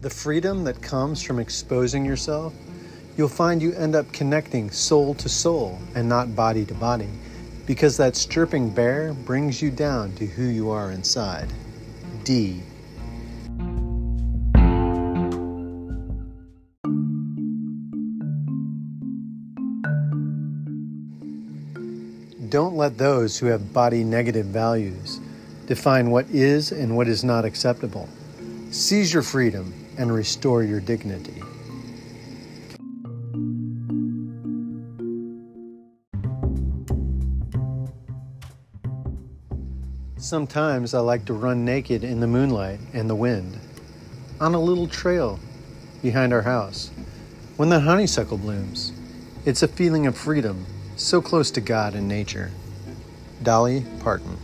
the freedom that comes from exposing yourself, you'll find you end up connecting soul to soul and not body to body because that stripping bare brings you down to who you are inside. Dee. Don't let those who have body negative values define what is and what is not acceptable. Seize your freedom and restore your dignity. Sometimes I like to run naked in the moonlight and the wind on a little trail behind our house when the honeysuckle blooms. It's a feeling of freedom, so close to God and nature. Dolly Parton.